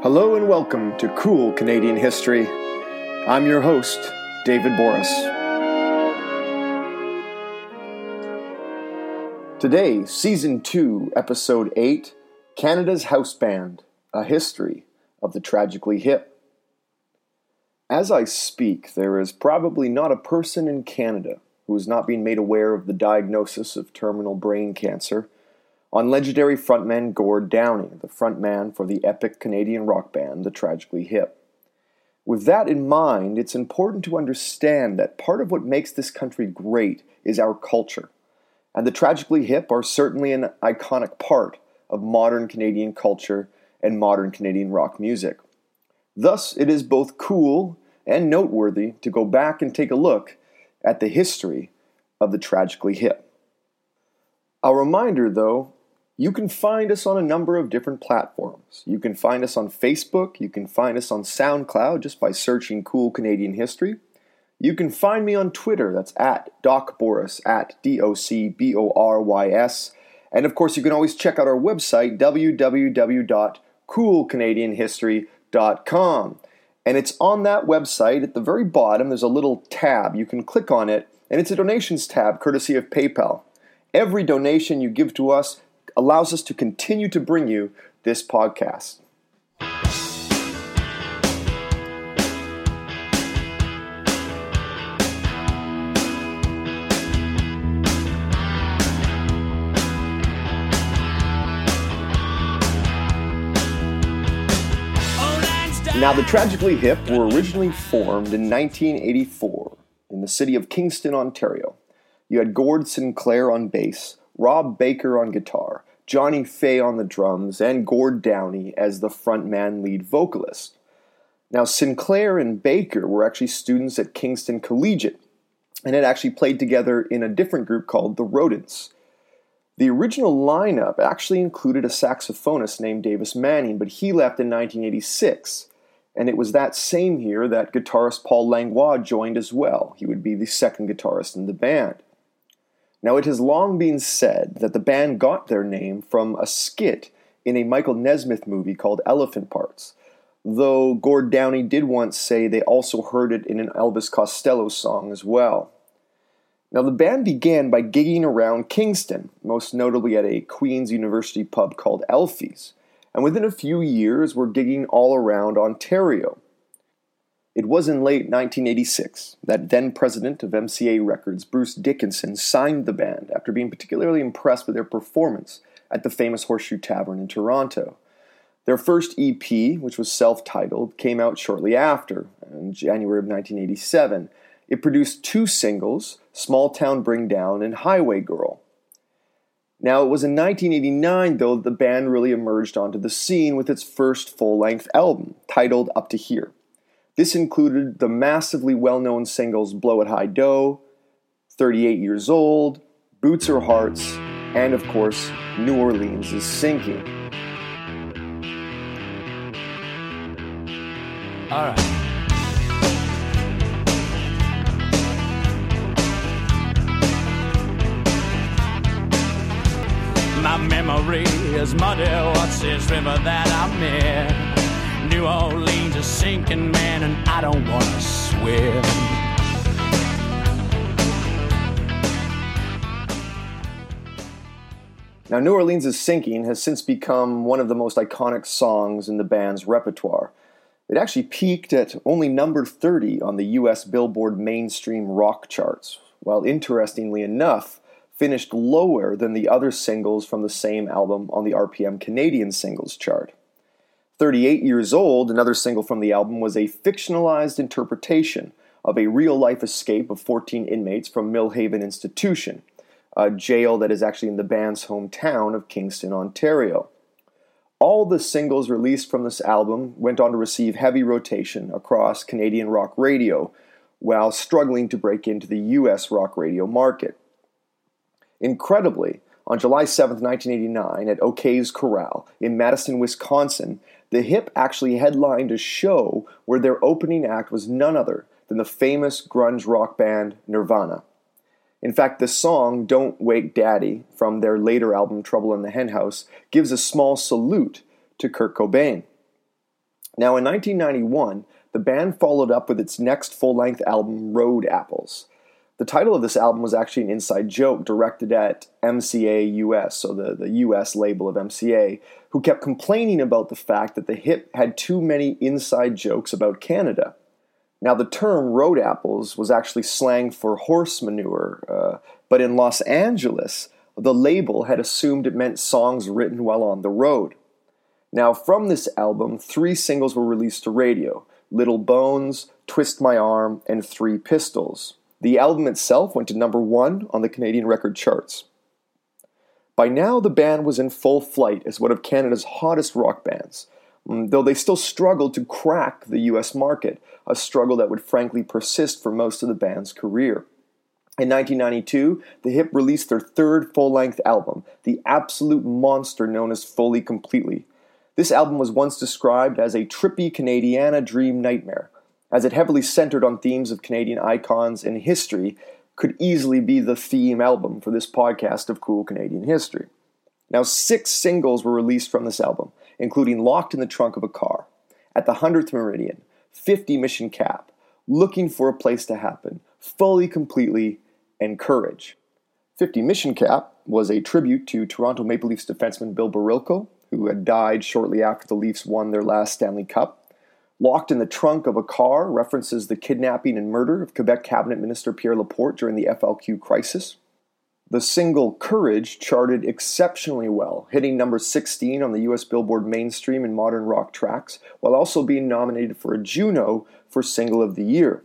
Hello and welcome to Cool Canadian History. I'm your host, David Borys. Today, Season 2, Episode 8 Canada's House Band A History of the Tragically Hip. As I speak, there is probably not a person in Canada who has not been made aware of the diagnosis of terminal brain cancer on legendary frontman Gord Downie, the frontman for the epic Canadian rock band The Tragically Hip. With that in mind, it's important to understand that part of what makes this country great is our culture. And the Tragically Hip are certainly an iconic part of modern Canadian culture and modern Canadian rock music. Thus, it is both cool and noteworthy to go back and take a look at the history of the Tragically Hip. A reminder, though, you can find us on a number of different platforms. You can find us on Facebook, you can find us on SoundCloud just by searching Cool Canadian History. You can find me on Twitter, that's at Doc Borys, at D O C B O R Y S. And of course, you can always check out our website, www.coolcanadianhistory.com. And it's on that website at the very bottom, there's a little tab. You can click on it, and it's a donations tab courtesy of PayPal. Every donation you give to us allows us to continue to bring you this podcast. Now, the Tragically Hip were originally formed in 1984 in the city of Kingston, Ontario. You had Gord Sinclair on bass, Rob Baker on guitar, Johnny Fay on the drums, and Gord Downie as the frontman lead vocalist. Now, Sinclair and Baker were actually students at Kingston Collegiate and had actually played together in a different group called the Rodents. The original lineup actually included a saxophonist named Davis Manning, but he left in 1986. And it was that same year that guitarist Paul Langlois joined as well. He would be the second guitarist in the band. Now, it has long been said that the band got their name from a skit in a Michael Nesmith movie called Elephant Parts, though Gord Downie did once say they also heard it in an Elvis Costello song as well. Now, the band began by gigging around Kingston, most notably at a Queen's University pub called Alfie's, and within a few years were gigging all around Ontario. It was in late 1986 that then president of MCA Records, Bruce Dickinson, signed the band after being particularly impressed with their performance at the famous Horseshoe Tavern in Toronto. Their first EP, which was self titled, came out shortly after, in January of 1987. It produced two singles, Small Town Bring Down and Highway Girl. Now, it was in 1989, though, that the band really emerged onto the scene with its first full length album, titled Up to Here. This included the massively well known singles Blow at High Dough, 38 Years Old, Boots or Hearts, and of course, New Orleans is Sinking. All right. My memory is muddy. What's this river that I'm in? New Orleans is sinking, man, and I don't want to swim. Now, New Orleans is Sinking has since become one of the most iconic songs in the band's repertoire. It actually peaked at only number 30 on the US Billboard mainstream rock charts, while interestingly enough, finished lower than the other singles from the same album on the RPM Canadian Singles chart. 38 Years Old, another single from the album, was a fictionalized interpretation of a real life escape of 14 inmates from Millhaven Institution, a jail that is actually in the band's hometown of Kingston, Ontario. All the singles released from this album went on to receive heavy rotation across Canadian rock radio while struggling to break into the US rock radio market. Incredibly, on July 7, 1989, at O'Cayz Corral in Madison, Wisconsin, the Hip actually headlined a show where their opening act was none other than the famous grunge rock band Nirvana. In fact, the song Don't Wake Daddy from their later album Trouble in the Henhouse gives a small salute to Kurt Cobain. Now, in 1991, the band followed up with its next full length album, Road Apples. The title of this album was actually an inside joke directed at MCA US, so the, the US label of MCA, who kept complaining about the fact that the hip had too many inside jokes about Canada. Now, the term road apples was actually slang for horse manure, uh, but in Los Angeles, the label had assumed it meant songs written while on the road. Now, from this album, three singles were released to radio Little Bones, Twist My Arm, and Three Pistols. The album itself went to number one on the Canadian record charts. By now, the band was in full flight as one of Canada's hottest rock bands, mm, though they still struggled to crack the US market, a struggle that would frankly persist for most of the band's career. In 1992, the Hip released their third full length album, the absolute monster known as Fully Completely. This album was once described as a trippy Canadiana dream nightmare, as it heavily centered on themes of Canadian icons and history, could easily be the theme album for this podcast of cool Canadian history. Now, six singles were released from this album, including Locked in the Trunk of a Car, At the 100th Meridian, 50 Mission Cap, Looking for a Place to Happen, Fully Completely, and Courage. 50 Mission Cap was a tribute to Toronto Maple Leafs defenseman Bill Barilko, who had died shortly after the Leafs won their last Stanley Cup. Locked in the Trunk of a Car references the kidnapping and murder of Quebec Cabinet Minister Pierre Laporte during the FLQ crisis. The single Courage charted exceptionally well, hitting number 16 on the US Billboard mainstream and modern rock tracks, while also being nominated for a Juno for Single of the Year.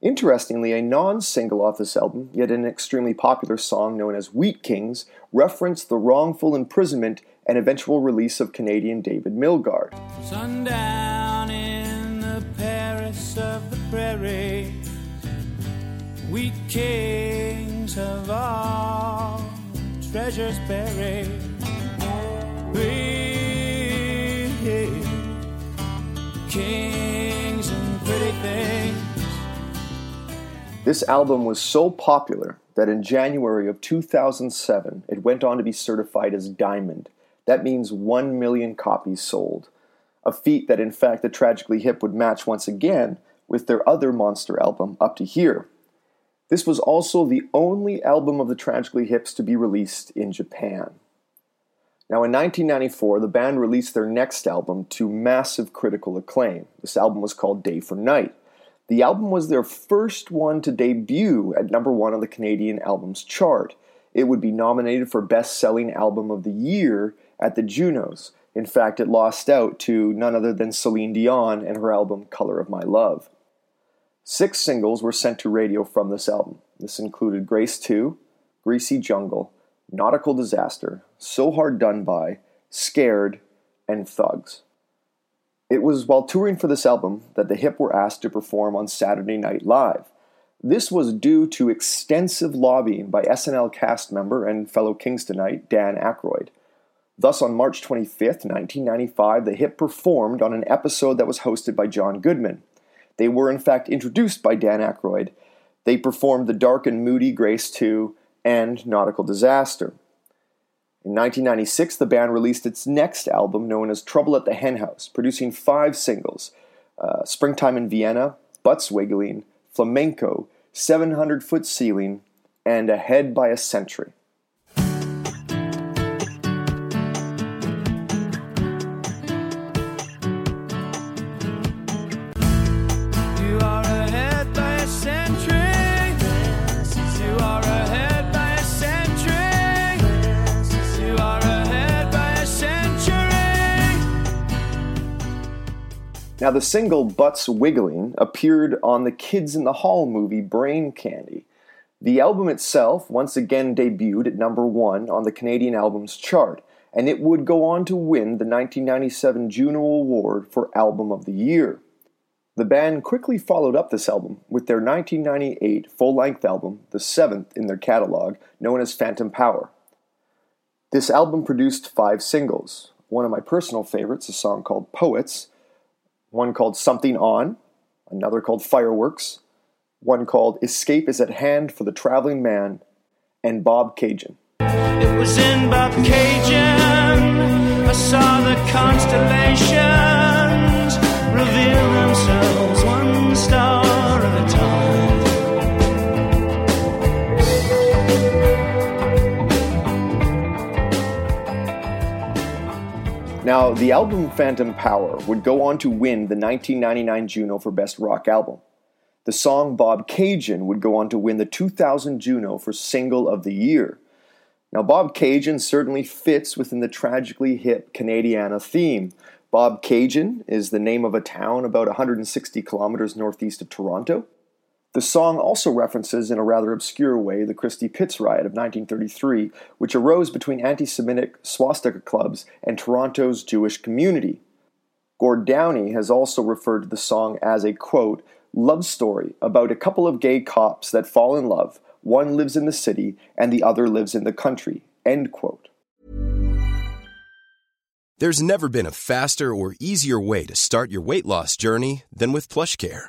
Interestingly, a non single off this album, yet an extremely popular song known as Wheat Kings, referenced the wrongful imprisonment and eventual release of Canadian David Milgaard. Sundown in the Paris of the prairie, wheat kings of all treasures buried. We kings and pretty things. This album was so popular that in January of 2007, it went on to be certified as diamond. That means 1 million copies sold. A feat that, in fact, the Tragically Hip would match once again with their other monster album, Up to Here. This was also the only album of the Tragically Hips to be released in Japan. Now, in 1994, the band released their next album to massive critical acclaim. This album was called Day for Night. The album was their first one to debut at number one on the Canadian Albums chart. It would be nominated for Best Selling Album of the Year at the Junos. In fact, it lost out to none other than Celine Dion and her album Color of My Love. Six singles were sent to radio from this album. This included Grace 2, Greasy Jungle, Nautical Disaster, So Hard Done By, Scared, and Thugs. It was while touring for this album that the Hip were asked to perform on Saturday Night Live. This was due to extensive lobbying by SNL cast member and fellow Kingstonite Dan Aykroyd. Thus, on March 25, 1995, the Hip performed on an episode that was hosted by John Goodman. They were, in fact, introduced by Dan Aykroyd. They performed The Dark and Moody Grace 2 and Nautical Disaster. In 1996, the band released its next album, known as Trouble at the Henhouse, producing five singles uh, Springtime in Vienna, Butts Wiggling, Flamenco, 700 Foot Ceiling, and Ahead by a Century. Now, the single Butts Wiggling appeared on the Kids in the Hall movie Brain Candy. The album itself once again debuted at number one on the Canadian Albums chart, and it would go on to win the 1997 Juno Award for Album of the Year. The band quickly followed up this album with their 1998 full length album, the seventh in their catalog, known as Phantom Power. This album produced five singles. One of my personal favorites, a song called Poets, one called Something On, another called Fireworks, one called Escape is at Hand for the Traveling Man, and Bobcaygeon. It was in Bob Cajun. I saw the constellations reveal themselves one star Now, the album Phantom Power would go on to win the 1999 Juno for Best Rock Album. The song Bobcaygeon would go on to win the 2000 Juno for Single of the Year. Now, Bobcaygeon certainly fits within the tragically hip Canadiana theme. Bobcaygeon is the name of a town about 160 kilometers northeast of Toronto. The song also references, in a rather obscure way, the Christie Pitts riot of 1933, which arose between anti Semitic swastika clubs and Toronto's Jewish community. Gord Downie has also referred to the song as a quote, love story about a couple of gay cops that fall in love. One lives in the city and the other lives in the country. End quote. There's never been a faster or easier way to start your weight loss journey than with PlushCare.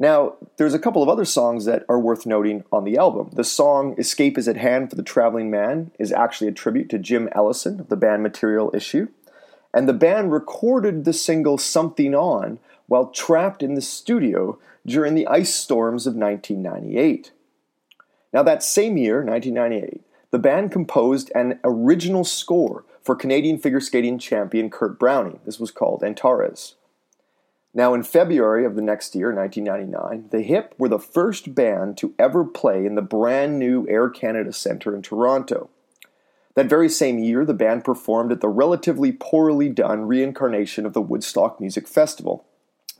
Now, there's a couple of other songs that are worth noting on the album. The song Escape is at Hand for the Traveling Man is actually a tribute to Jim Ellison of the band Material Issue. And the band recorded the single Something On while trapped in the studio during the ice storms of 1998. Now, that same year, 1998, the band composed an original score for Canadian figure skating champion Kurt Browning. This was called Antares. Now, in February of the next year, 1999, the Hip were the first band to ever play in the brand new Air Canada Centre in Toronto. That very same year, the band performed at the relatively poorly done reincarnation of the Woodstock Music Festival.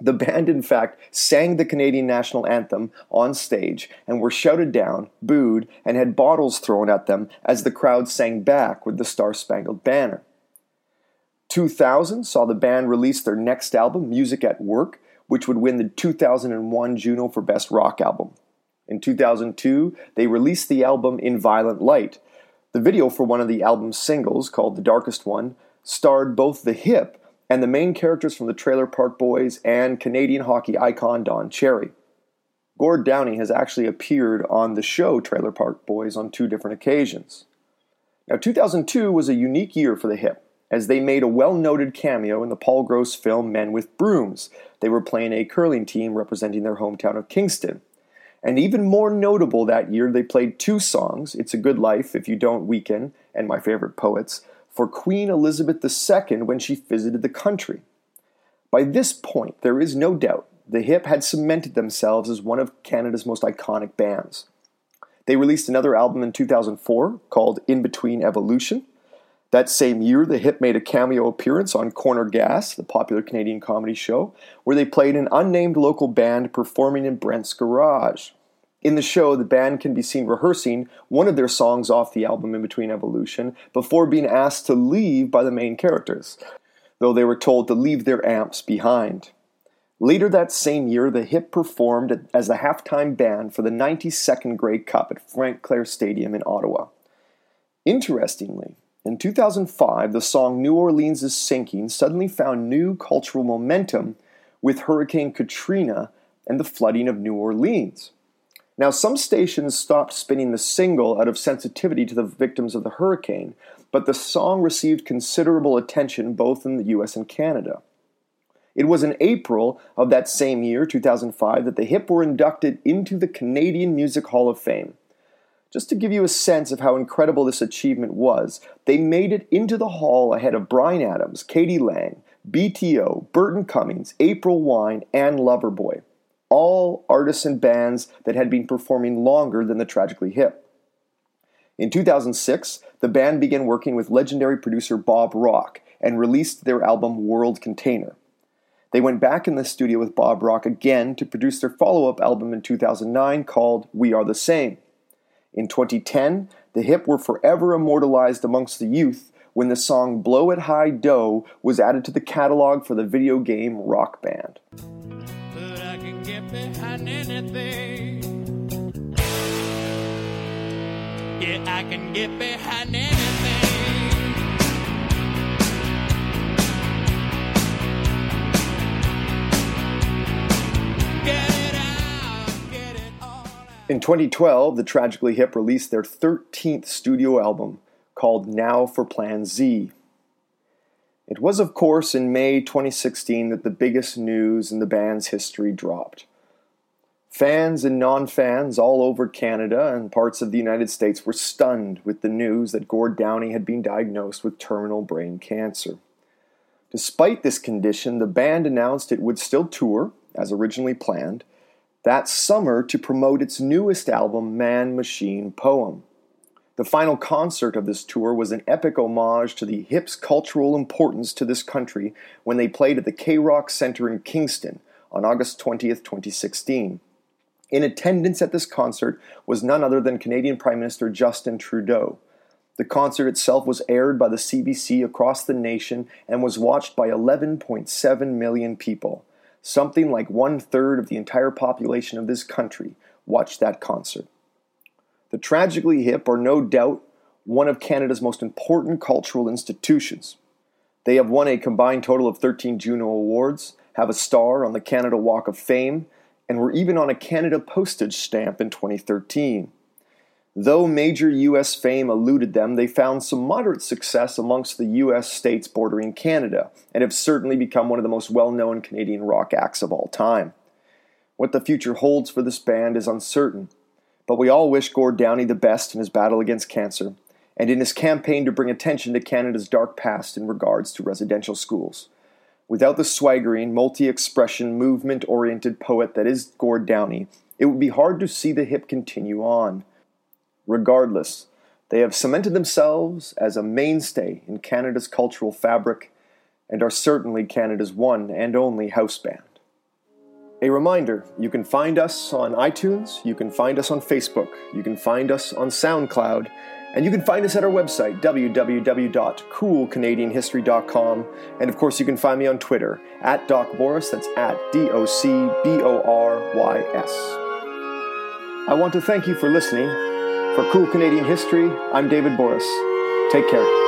The band, in fact, sang the Canadian national anthem on stage and were shouted down, booed, and had bottles thrown at them as the crowd sang back with the Star Spangled Banner. 2000 saw the band release their next album, Music at Work, which would win the 2001 Juno for Best Rock Album. In 2002, they released the album In Violent Light. The video for one of the album's singles, called The Darkest One, starred both the hip and the main characters from the Trailer Park Boys and Canadian hockey icon Don Cherry. Gord Downie has actually appeared on the show Trailer Park Boys on two different occasions. Now, 2002 was a unique year for the hip as they made a well noted cameo in the Paul Gross film Men with Brooms. They were playing a curling team representing their hometown of Kingston. And even more notable that year, they played two songs It's a Good Life If You Don't Weaken, and my favorite poets, for Queen Elizabeth II when she visited the country. By this point, there is no doubt the Hip had cemented themselves as one of Canada's most iconic bands. They released another album in 2004 called In Between Evolution, that same year, the Hip made a cameo appearance on Corner Gas, the popular Canadian comedy show, where they played an unnamed local band performing in Brent's garage. In the show, the band can be seen rehearsing one of their songs off the album In Between Evolution before being asked to leave by the main characters, though they were told to leave their amps behind. Later that same year, the Hip performed as the halftime band for the 92nd Grey Cup at Frank Clair Stadium in Ottawa. Interestingly, in 2005, the song New Orleans is Sinking suddenly found new cultural momentum with Hurricane Katrina and the flooding of New Orleans. Now, some stations stopped spinning the single out of sensitivity to the victims of the hurricane, but the song received considerable attention both in the US and Canada. It was in April of that same year, 2005, that the Hip were inducted into the Canadian Music Hall of Fame. Just to give you a sense of how incredible this achievement was, they made it into the hall ahead of Bryan Adams, k.d. lang, BTO, Burton Cummings, April Wine, and Loverboy. All artists and bands that had been performing longer than the Tragically Hip. In 2006, the band began working with legendary producer Bob Rock and released their album World Container. They went back in the studio with Bob Rock again to produce their follow up album in 2009 called We Are the Same. In 2010, the hip were forever immortalized amongst the youth when the song Blow at High Dough was added to the catalog for the video game Rock Band. Yeah, I can get behind anything. In 2012, the Tragically Hip released their 13th studio album called Now for Plan Z. It was, of course, in May 2016 that the biggest news in the band's history dropped. Fans and non fans all over Canada and parts of the United States were stunned with the news that Gord Downie had been diagnosed with terminal brain cancer. Despite this condition, the band announced it would still tour, as originally planned, that summer to promote its newest album, Man Machine Poem. The final concert of this tour was an epic homage to the hip's cultural importance to this country when they played at the K Rock Center in Kingston on August 20th, 2016. In attendance at this concert was none other than Canadian Prime Minister Justin Trudeau. The concert itself was aired by the CBC across the nation and was watched by 11.7 million people something like one third of the entire population of this country watched that concert. The Tragically Hip are no doubt one of Canada's most important cultural institutions. They have won a combined total of 13 Juno Awards, have a star on the Canada Walk of Fame, and were even on a Canada postage stamp in 2013. Though major U.S. fame eluded them, they found some moderate success amongst the U.S. states bordering Canada, and have certainly become one of the most well known Canadian rock acts of all time. What the future holds for this band is uncertain, but we all wish Gord Downie the best in his battle against cancer, and in his campaign to bring attention to Canada's dark past in regards to residential schools. Without the swaggering, multi expression, movement oriented poet that is Gord Downie, it would be hard to see the hip continue on. Regardless, they have cemented themselves as a mainstay in Canada's cultural fabric and are certainly Canada's one and only house band. A reminder you can find us on iTunes, you can find us on Facebook, you can find us on SoundCloud, and you can find us at our website, www.coolcanadianhistory.com. And of course, you can find me on Twitter, at Doc Borys, that's at D O C B O R Y S. I want to thank you for listening for Cool Canadian History, I'm David Borys. Take care.